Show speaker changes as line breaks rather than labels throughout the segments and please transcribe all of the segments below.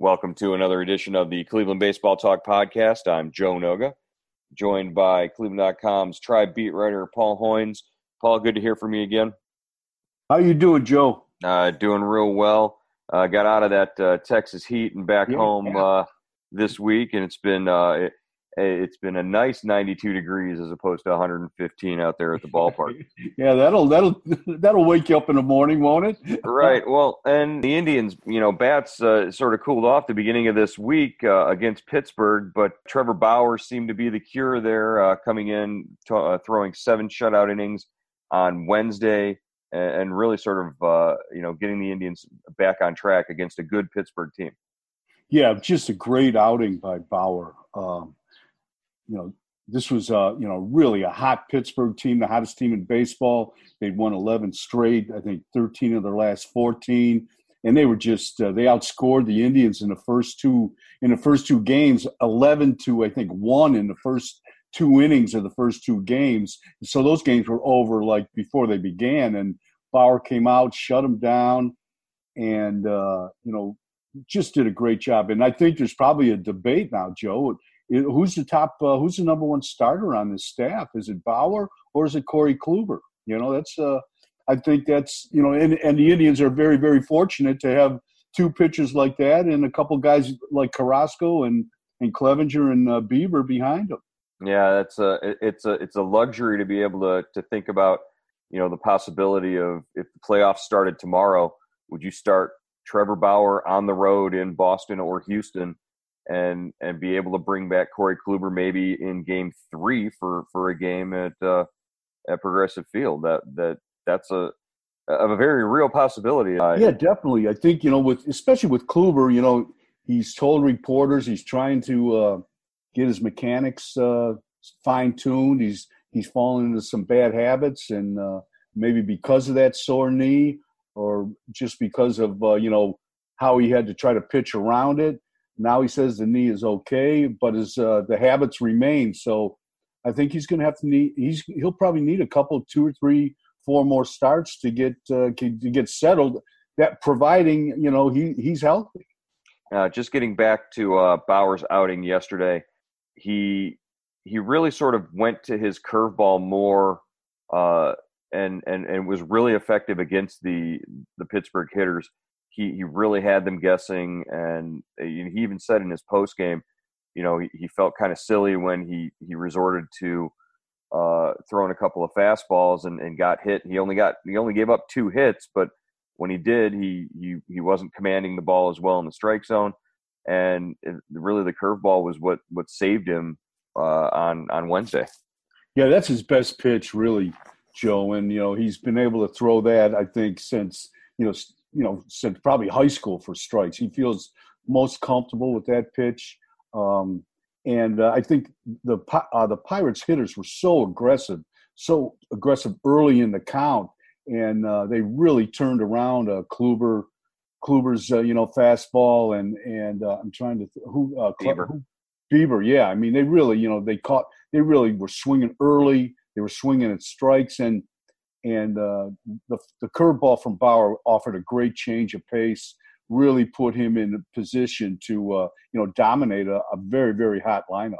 Welcome to another edition of the Cleveland Baseball Talk podcast. I'm Joe Noga, joined by Cleveland.com's Tribe beat writer Paul Hoynes. Paul, good to hear from you again.
How you doing, Joe?
Uh, doing real well. Uh, got out of that uh, Texas heat and back yeah, home yeah. Uh, this week, and it's been uh, it, it's been a nice 92 degrees as opposed to 115 out there at the ballpark.
yeah, that'll that'll that'll wake you up in the morning, won't it?
right. Well, and the Indians, you know, bats uh, sort of cooled off the beginning of this week uh, against Pittsburgh, but Trevor Bauer seemed to be the cure there, uh, coming in to, uh, throwing seven shutout innings on Wednesday. And, and really, sort of, uh, you know, getting the Indians back on track against a good Pittsburgh team.
Yeah, just a great outing by Bauer. Um, you know, this was uh, you know really a hot Pittsburgh team, the hottest team in baseball. They'd won 11 straight, I think 13 of their last 14, and they were just uh, they outscored the Indians in the first two in the first two games, 11 to I think one in the first two innings of the first two games. So those games were over like before they began, and Bauer came out, shut them down, and uh, you know just did a great job. And I think there's probably a debate now, Joe who's the top uh, who's the number one starter on this staff? Is it bauer or is it corey kluber? You know that's uh i think that's you know and, and the indians are very very fortunate to have two pitchers like that and a couple guys like carrasco and and clevinger and uh, behind them.
Yeah that's a it's a it's a luxury to be able to to think about you know the possibility of if the playoffs started tomorrow would you start trevor bauer on the road in boston or houston and and be able to bring back Corey Kluber maybe in Game Three for for a game at uh, at Progressive Field. That that that's a of a very real possibility.
Yeah, definitely. I think you know, with especially with Kluber, you know, he's told reporters he's trying to uh, get his mechanics uh, fine tuned. He's he's fallen into some bad habits, and uh, maybe because of that sore knee, or just because of uh, you know how he had to try to pitch around it. Now he says the knee is okay, but his uh, the habits remain. So I think he's going to have to need. He's he'll probably need a couple, two or three, four more starts to get uh, to get settled. That providing you know he he's healthy.
Uh, just getting back to uh, Bauer's outing yesterday, he he really sort of went to his curveball more, uh, and and and was really effective against the the Pittsburgh hitters he he really had them guessing, and uh, he even said in his post game, you know, he, he felt kind of silly when he he resorted to uh, throwing a couple of fastballs and, and got hit. He only got he only gave up two hits, but when he did, he he he wasn't commanding the ball as well in the strike zone, and it, really the curveball was what what saved him uh, on on Wednesday.
Yeah, that's his best pitch, really, Joe, and you know he's been able to throw that I think since you know you know, since probably high school for strikes. He feels most comfortable with that pitch. Um, and uh, I think the uh, the Pirates hitters were so aggressive, so aggressive early in the count, and uh, they really turned around uh, Kluber, Kluber's uh, you know fastball, and and uh, I'm trying to th- who uh,
Bieber. Who,
Bieber, yeah. I mean, they really you know they caught they really were swinging early. They were swinging at strikes, and and uh, the the curveball from Bauer offered a great change of pace. Really put him in a position to uh, you know dominate a, a, very very hot lineup.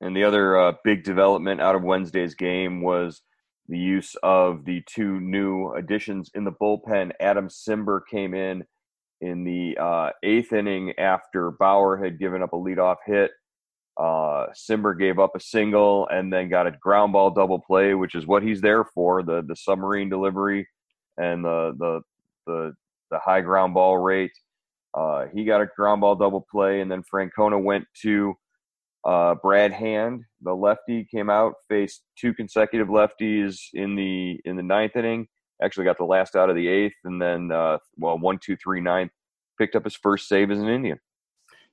And the other uh, big development out of Wednesday's game was the use of the two new additions in the bullpen. Adam Cimber came in in the uh, eighth inning after Bauer had given up a leadoff hit uh, Cimber gave up a single and then got a ground ball double play, which is what he's there for the the submarine delivery and the the the, the high ground ball rate. Uh, he got a ground ball double play, and then Francona went to uh, Brad Hand, the lefty, came out, faced two consecutive lefties in the in the ninth inning. Actually, got the last out of the eighth, and then uh, well, one, two, three, ninth, picked up his first save as an Indian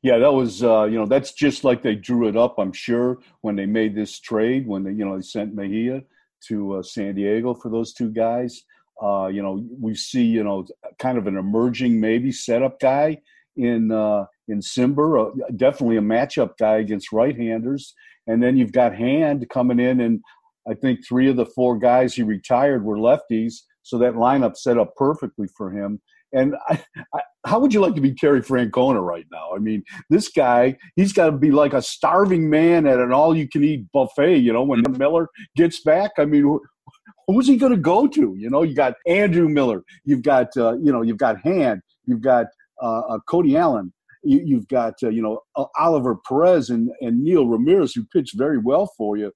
yeah, that was uh, you know that's just like they drew it up. I'm sure when they made this trade, when they you know they sent Mejia to uh, San Diego for those two guys. Uh, you know, we see you know kind of an emerging maybe setup guy in uh, in Cimber, uh, definitely a matchup guy against right-handers, and then you've got Hand coming in, and I think three of the four guys he retired were lefties, so that lineup set up perfectly for him. And I, I, how would you like to be Terry Francona right now? I mean, this guy, he's got to be like a starving man at an all-you-can-eat buffet. You know, when Miller gets back, I mean, who's he going to go to? You know, you got Andrew Miller, you've got uh, you know, you've got Hand, you've got uh, uh, Cody Allen, you, have got uh, you know Oliver Perez and and Neil Ramirez who pitched very well for you.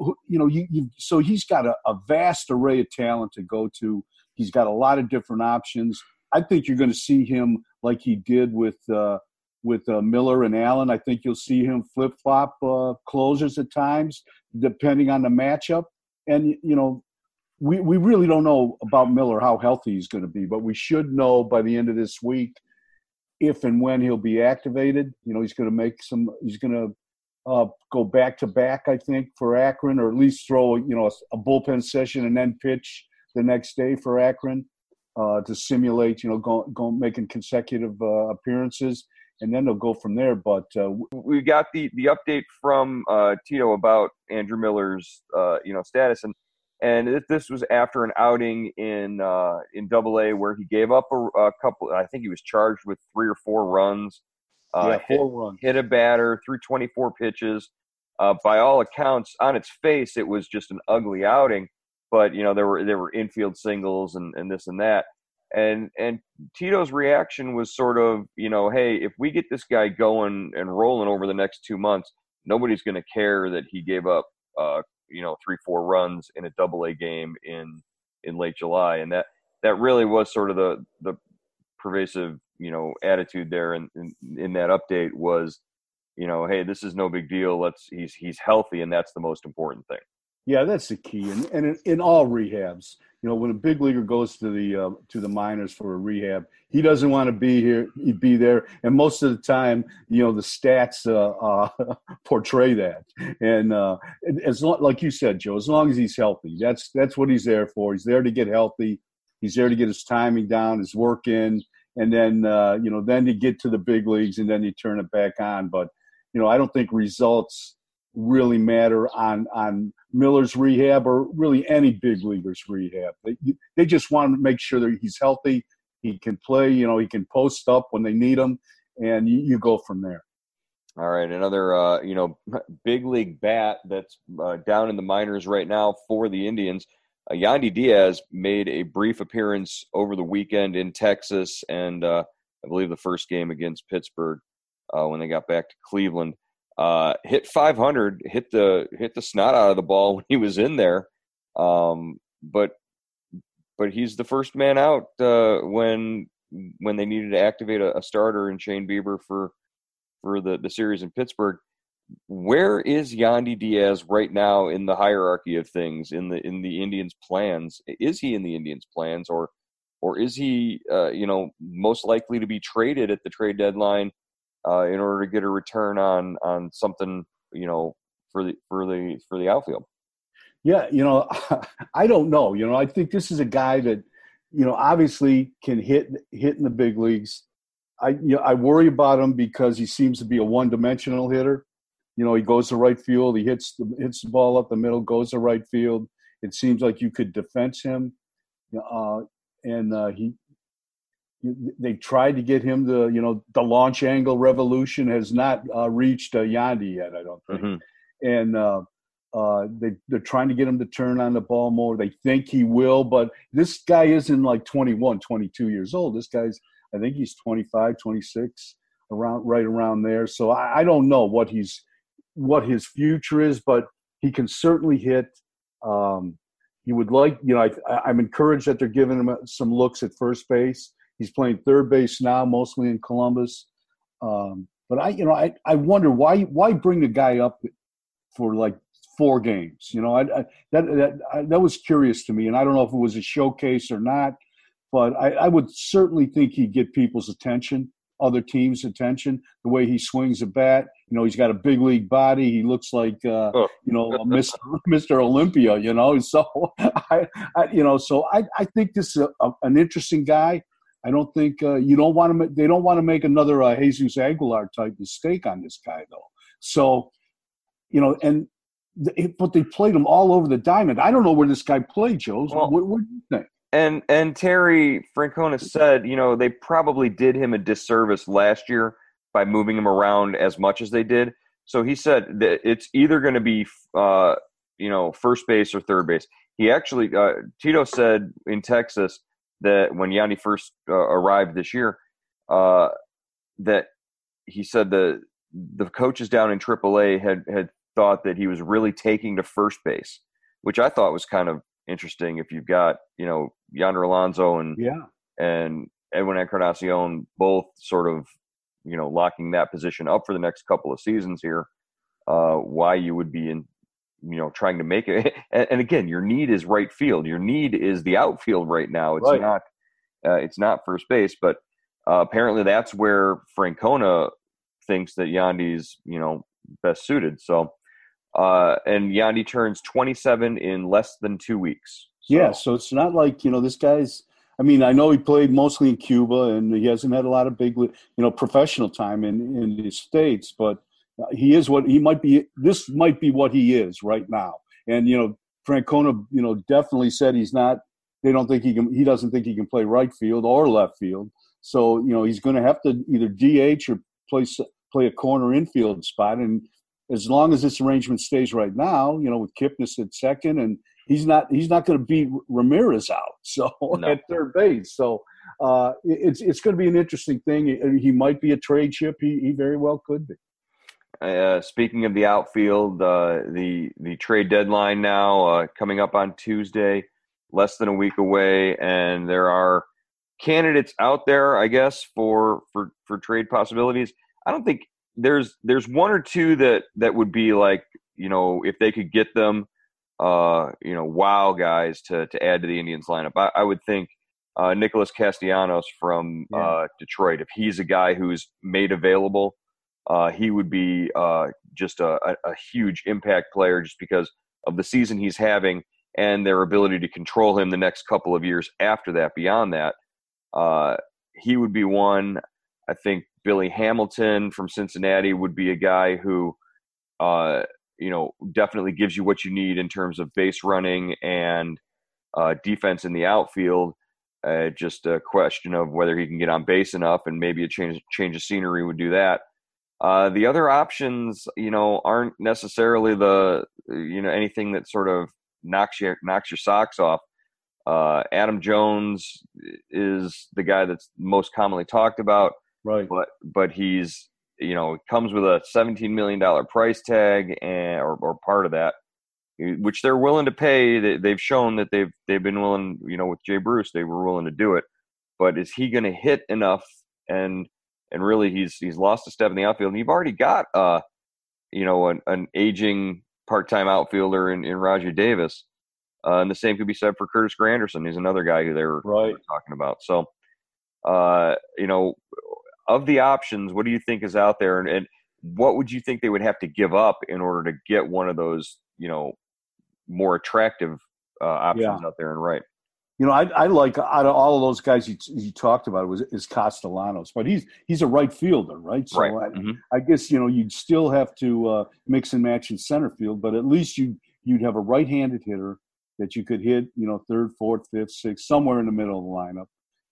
You know, you, you so he's got a, a vast array of talent to go to. He's got a lot of different options. I think you're going to see him like he did with uh, with uh, Miller and Allen. I think you'll see him flip flop uh, closers at times, depending on the matchup. And you know, we we really don't know about Miller how healthy he's going to be, but we should know by the end of this week if and when he'll be activated. You know, he's going to make some. He's going to uh, go back to back, I think, for Akron, or at least throw you know a, a bullpen session and then pitch the next day for Akron uh, to simulate, you know, going go, making consecutive uh, appearances, and then they'll go from there. But uh,
we got the the update from uh, Tito about Andrew Miller's, uh, you know, status, and and this was after an outing in uh, in Double A where he gave up a, a, couple. I think he was charged with three or four runs.
yeah,
four
hit, runs.
Hit a batter, threw 24 pitches. by all accounts, on its face, it was just an ugly outing but you know there were there were infield singles and, and this and that. And and Tito's reaction was sort of you know hey if we get this guy going and rolling over the next two months nobody's going to care that he gave up uh, you know three four runs in a double A game in in late July. And that that really was sort of the the pervasive you know attitude there in, in, in that update was you know hey this is no big deal. Let's he's he's healthy and that's the most important thing
yeah, that's the key, and and in, in, all rehabs, you know, when a big leaguer goes to the uh, to the minors for a rehab, he doesn't want to be here, he'd be there, and most of the time, you know, the stats uh, uh, portray that. And uh, as long, like you said, Joe, as long as he's healthy, that's that's what he's there for. He's there to get healthy. He's there to get his timing down, his work in, and then uh, you know, then to get to the big leagues, and then you turn it back on. But you know, I don't think results really matter on on Miller's rehab or really any big leaguer's rehab. They they just want to make sure that he's healthy, he can play, you know, he can post up when they need him, and you, you go from there.
All right, another uh, you know big league bat that's uh, down in the minors right now for the Indians. Uh, Yandy Diaz made a brief appearance over the weekend in Texas, and uh, I believe the first game against Pittsburgh uh, when they got back to Cleveland. Uh, hit 500, hit the hit the snot out of the ball when he was in there. Um, but but he's the first man out uh, when when they needed to activate a, a, starter in Shane Bieber for for the the series in Pittsburgh. Where is Yandy Diaz right now in the hierarchy of things in the in the Indians' plans? Is he in the Indians' plans, or or is he uh, you know most likely to be traded at the trade deadline? Uh, in order to get a return on on something you know for the for the for the outfield.
Yeah, you know, I don't know. You know, I think this is a guy that you know obviously can hit hit in the big leagues. I you know, I worry about him because he seems to be a one dimensional hitter. You know, he goes to right field, he hits the hits the ball up the middle, goes to right field. It seems like you could defense him, uh, and uh, he they tried to get him to, you know, the launch angle revolution has not uh, reached uh, Yandy yet, I don't think. Mm-hmm. And uh, uh, they, they're trying to get him to turn on the ball more. They think he will, but this guy isn't like 21, 22 years old. This guy's, I think he's 25, 26, around right around there. So I, I don't know what he's, what his future is, but he can certainly hit. Um, he would like, you know, I, I'm encouraged that they're giving him some looks at first base He's playing third base now, mostly in Columbus. Um, but I, you know, I, I wonder why why bring the guy up for like four games. You know, I, I that that I, that was curious to me, and I don't know if it was a showcase or not. But I, I would certainly think he'd get people's attention, other teams' attention. The way he swings a bat, you know, he's got a big league body. He looks like uh, oh. you know Mr. Mr. Olympia. You know, so I, I you know, so I, I think this is a, a, an interesting guy. I don't think uh, you don't want to. They don't want to make another uh, Jesus Aguilar type mistake on this guy, though. So, you know, and but they played him all over the diamond. I don't know where this guy played, Joe. Well, what, what, do you think?
And and Terry Francona said, you know, they probably did him a disservice last year by moving him around as much as they did. So he said that it's either going to be, uh, you know, first base or third base. He actually, uh, Tito said in Texas that when Yandy first uh, arrived this year, uh, that he said the the coaches down in AAA had had thought that he was really taking to first base, which I thought was kind of interesting. If you've got you know Yonder Alonso and
yeah
and Edwin Encarnacion both sort of you know locking that position up for the next couple of seasons here, uh, why you would be in you know trying to make it. And, and, again, your need is right field. Your need is the outfield right now. It's right. not uh, it's not first base, but uh, apparently that's where Francona thinks that Yandy's you know best suited. So. Uh, and Yandy turns 27 in less than two weeks.
So. Yeah, so it's not like you know this guy's I mean, I know he played mostly in Cuba, and he hasn't had a lot of big, you know, professional time in in the states. But he is what he might be. This might be what he is right now. And you know, Francona, you know, definitely said he's not. They don't think he can. He doesn't think he can play right field or left field. So you know, he's going to have to either DH or play play a corner infield spot. And as long as this arrangement stays right now, you know, with Kipnis at second and he's not he's not going to beat Ramirez out so no. at third base. So uh, it's it's going to be an interesting thing. He might be a trade chip. He he very well could be.
Uh, speaking of the outfield, uh, the the trade deadline now uh, coming up on Tuesday, less than a week away, and there are candidates out there, I guess, for for for trade possibilities. I don't think there's there's one or two that that would be like you know if they could get them uh, you know, wow guys to to add to the Indians lineup. I, I would think uh, Nicholas Castellanos from yeah. uh, Detroit, if he's a guy who's made available, uh, he would be uh, just a, a, huge impact player just because of the season he's having and their ability to control him the next couple of years after that. Beyond that, uh, he would be one. I think Billy Hamilton from Cincinnati would be a guy who uh, you know, definitely gives you what you need in terms of base running and uh, defense in the outfield. Uh, just a question of whether he can get on base enough, and maybe a change change of scenery would do that. Uh, the other options, you know, aren't necessarily the you know anything that sort of knocks your knocks your socks off. Uh, Adam Jones is the guy that's most commonly talked about,
right?
But but he's you know, comes with a $17 million price tag and, or, or part of that, which they're willing to pay. They've shown that they've, they've been willing, you know, with Jay Bruce, they were willing to do it. But is he going to hit enough? And, and really he's, he's lost a step in the outfield. And you've already got, uh, you know, an, an aging part-time outfielder in, in Rajai Davis. Uh, and the same could be said for Curtis Granderson. He's another guy who they were,
right.
talking about. So, uh, you know, of the options, what do you think is out there, and, and what would you think they would have to give up in order to get one of those, you know, more attractive uh, options yeah. out there and right?
You know, I, I like out of all of those guys you, you talked about was is Castellanos, but he's he's a right fielder, right?
So right.
I,
mm-hmm.
I, guess you know you'd still have to uh, mix and match in center field, but at least you you'd have a right-handed hitter that you could hit, you know, third, fourth, fifth, sixth, somewhere in the middle of the lineup.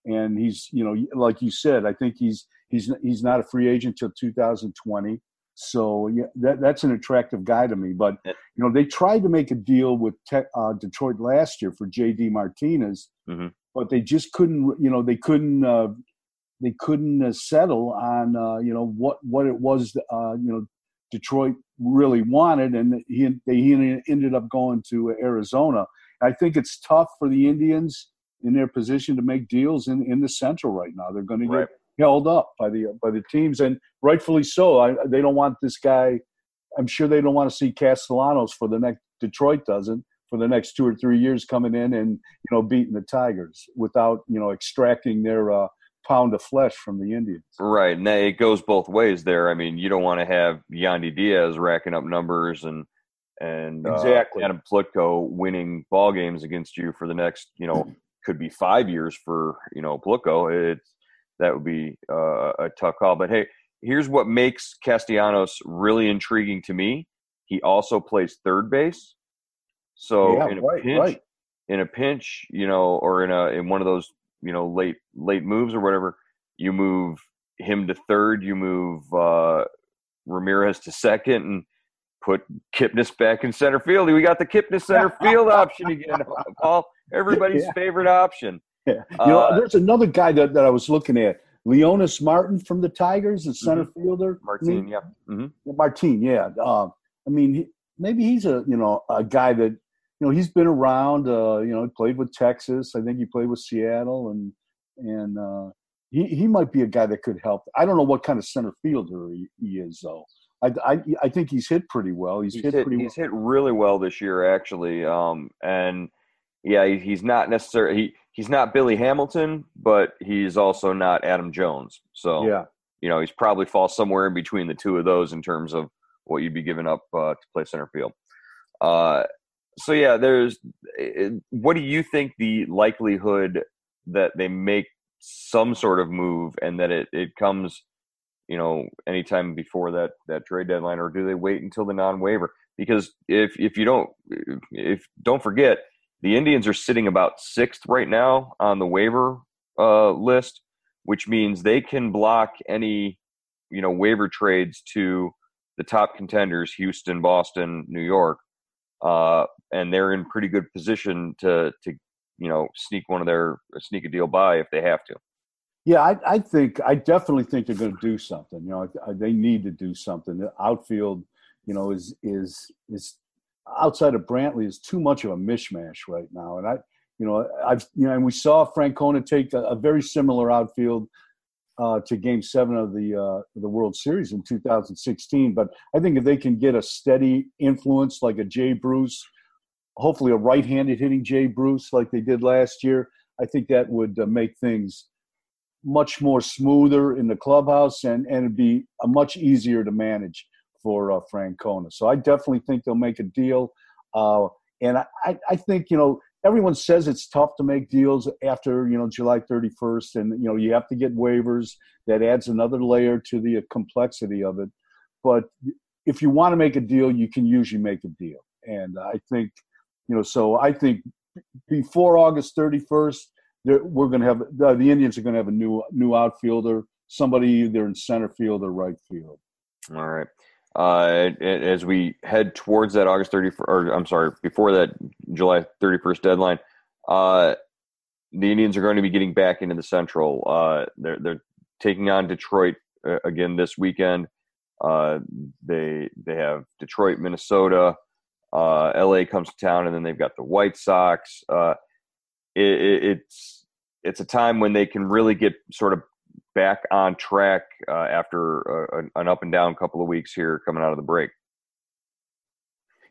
And he's, you know, like you said, I think he's He's he's not a free agent till 2020. So yeah, that, that's an attractive guy to me. But you know, they tried to make a deal with uh, Detroit last year for J.D. Martinez,
mm-hmm.
but they just couldn't. You know, they couldn't. Uh, they couldn't uh, settle on uh, you know what what it was. Uh, you know, Detroit really wanted, and he they he ended up going to Arizona. I think it's tough for the Indians in their position to make deals in, in the Central right now. They're going to
right.
Held up by the by the teams, and rightfully so. I, they don't want this guy. I'm sure they don't want to see Castellanos for the next. Detroit doesn't for the next two or three years coming in and you know beating the Tigers without you know extracting their uh, pound of flesh from the Indians.
Right, and it goes both ways there. I mean, you don't want to have Yandy Diaz racking up numbers and and
uh, exactly
Adam Plutko winning ball games against you for the next you know could be five years for you know Plutko. It's that would be uh, a tough call. But hey, here's what makes Castellanos really intriguing to me. He also plays third base. So
yeah,
in a
right,
pinch,
right.
in a pinch, you know, or in a in one of those you know late late moves or whatever, you move him to third, you move uh, Ramirez to second, and put Kipnis back in center field. We got the Kipnis center field option again, Paul. Everybody's yeah. favorite option.
Yeah. You know, uh, there's another guy that, that I was looking at. Leonys Martin from the Tigers, the center mm-hmm. fielder.
Martin, I mean, yeah. Mm-hmm.
Martin, yeah. Uh, I mean, he, maybe he's a you know a guy that you know he's been around. Uh, you know, he played with Texas. I think he played with Seattle, and and uh, he he might be a guy that could help. I don't know what kind of center fielder he, he is though. I, I, I think he's hit pretty well. He's,
he's
hit,
hit,
pretty.
He's well. hit really well this year, actually. Um, and yeah, he's not necessarily he, he's not Billy Hamilton, but he's also not Adam Jones. So
yeah,
you know, he's probably falls somewhere in between the two of those in terms of what you'd be giving up uh, to play center field. Uh, so yeah, there's. What do you think the likelihood that they make some sort of move and that it it comes you know anytime before that that trade deadline or do they wait until the non-waiver because if if you don't if don't forget the indians are sitting about sixth right now on the waiver uh, list which means they can block any you know waiver trades to the top contenders houston boston new york uh, and they're in pretty good position to to you know sneak one of their sneak a deal by if they have to
yeah, I, I, think I definitely think they're going to do something. You know, they need to do something. The outfield, you know, is is is outside of Brantley is too much of a mishmash right now. And I, you know, I've you know, and we saw Francona take a, a very similar outfield uh, to Game Seven of the uh, the World Series in 2016. But I think if they can get a steady influence like a Jay Bruce, hopefully a right-handed hitting Jay Bruce like they did last year, I think that would uh, make things much more smoother in the clubhouse and, and it'd be a much easier to manage for uh, Francona. So I definitely think they'll make a deal. Uh, and I, I think, you know, everyone says it's tough to make deals after, you know, July 31st. And, you know, you have to get waivers. That adds another layer to the complexity of it. But if you want to make a deal, you can usually make a deal. And I think, you know, so I think before August 31st, we're going to have the, the Indians are going to have a new new outfielder, somebody either in center field or right field.
All right. Uh, as we head towards that August 31st, or I'm sorry, before that July 31st deadline, uh, the Indians are going to be getting back into the Central. Uh, they're they're taking on Detroit uh, again this weekend. Uh, they they have Detroit, Minnesota. Uh, LA comes to town, and then they've got the White Sox. It, it, it's it's a time when they can really get sort of back on track uh, after a, an up and down couple of weeks here coming out of the break.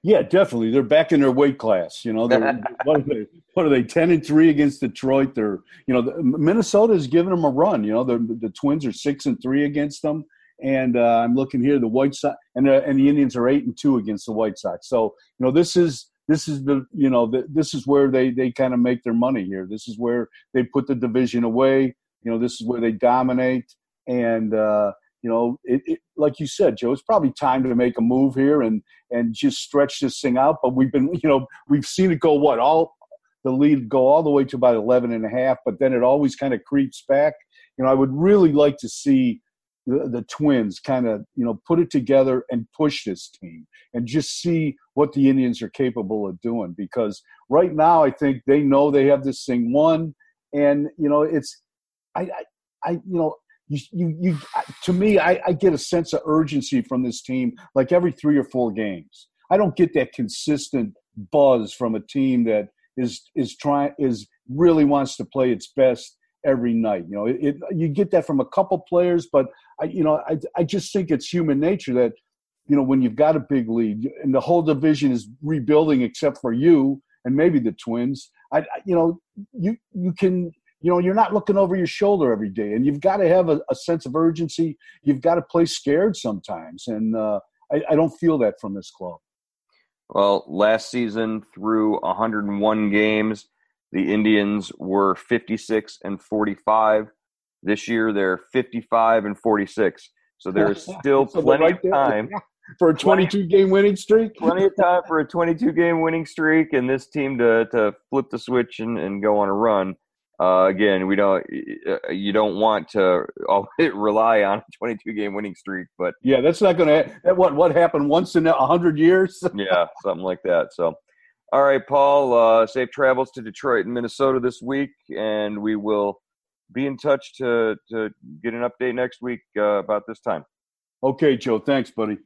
Yeah, definitely. They're back in their weight class. You know, what are they? What are they? Ten and three against Detroit. They're you know Minnesota is giving them a run. You know, the Twins are six and three against them, and uh, I'm looking here. The White Sox and the, and the Indians are eight and two against the White Sox. So you know, this is this is the you know the, this is where they they kind of make their money here. This is where they put the division away. You know, this is where they dominate, and uh, you know, it, it, like you said, Joe, it's probably time to make a move here and and just stretch this thing out. But we've been, you know, we've seen it go what all the lead go all the way to about 11 and a half, but then it always kind of creeps back. You know, I would really like to see the, the Twins kind of you know put it together and push this team and just see what the Indians are capable of doing. Because right now, I think they know they have this thing won, and you know it's I I, I you know. You, you, you, to me, I, I get a sense of urgency from this team like every three or four games. I don't get that consistent buzz from a team that is is trying is really wants to play its best every night. You know, it, it, you get that from a couple players, but I, you know, I, I just think it's human nature that, you know, when you've got a big lead and the whole division is rebuilding except for you and maybe the Twins, I, you know, you you can, you know, you're not looking over your shoulder every day, and you've got to have a, a sense of urgency. You've got to play scared sometimes, and uh, I, I don't feel that from this club.
Well, last season through 101 games, the Indians were 56 and 45. This year they're 55 and 46. So there's still plenty of time
for a 22 game winning streak.
Plenty of time for a 22 game winning streak and this team to, to flip the switch and, and go on a run. Uh, again, we don't. Uh, you don't want to rely on a 22 game winning streak, but
yeah, that's not going to. What what happened once in a hundred years?
yeah, something like that. So, all right, Paul. Uh, safe travels to Detroit and Minnesota this week, and we will be in touch to to get an update next week uh, about this time.
Okay, Joe. Thanks, buddy.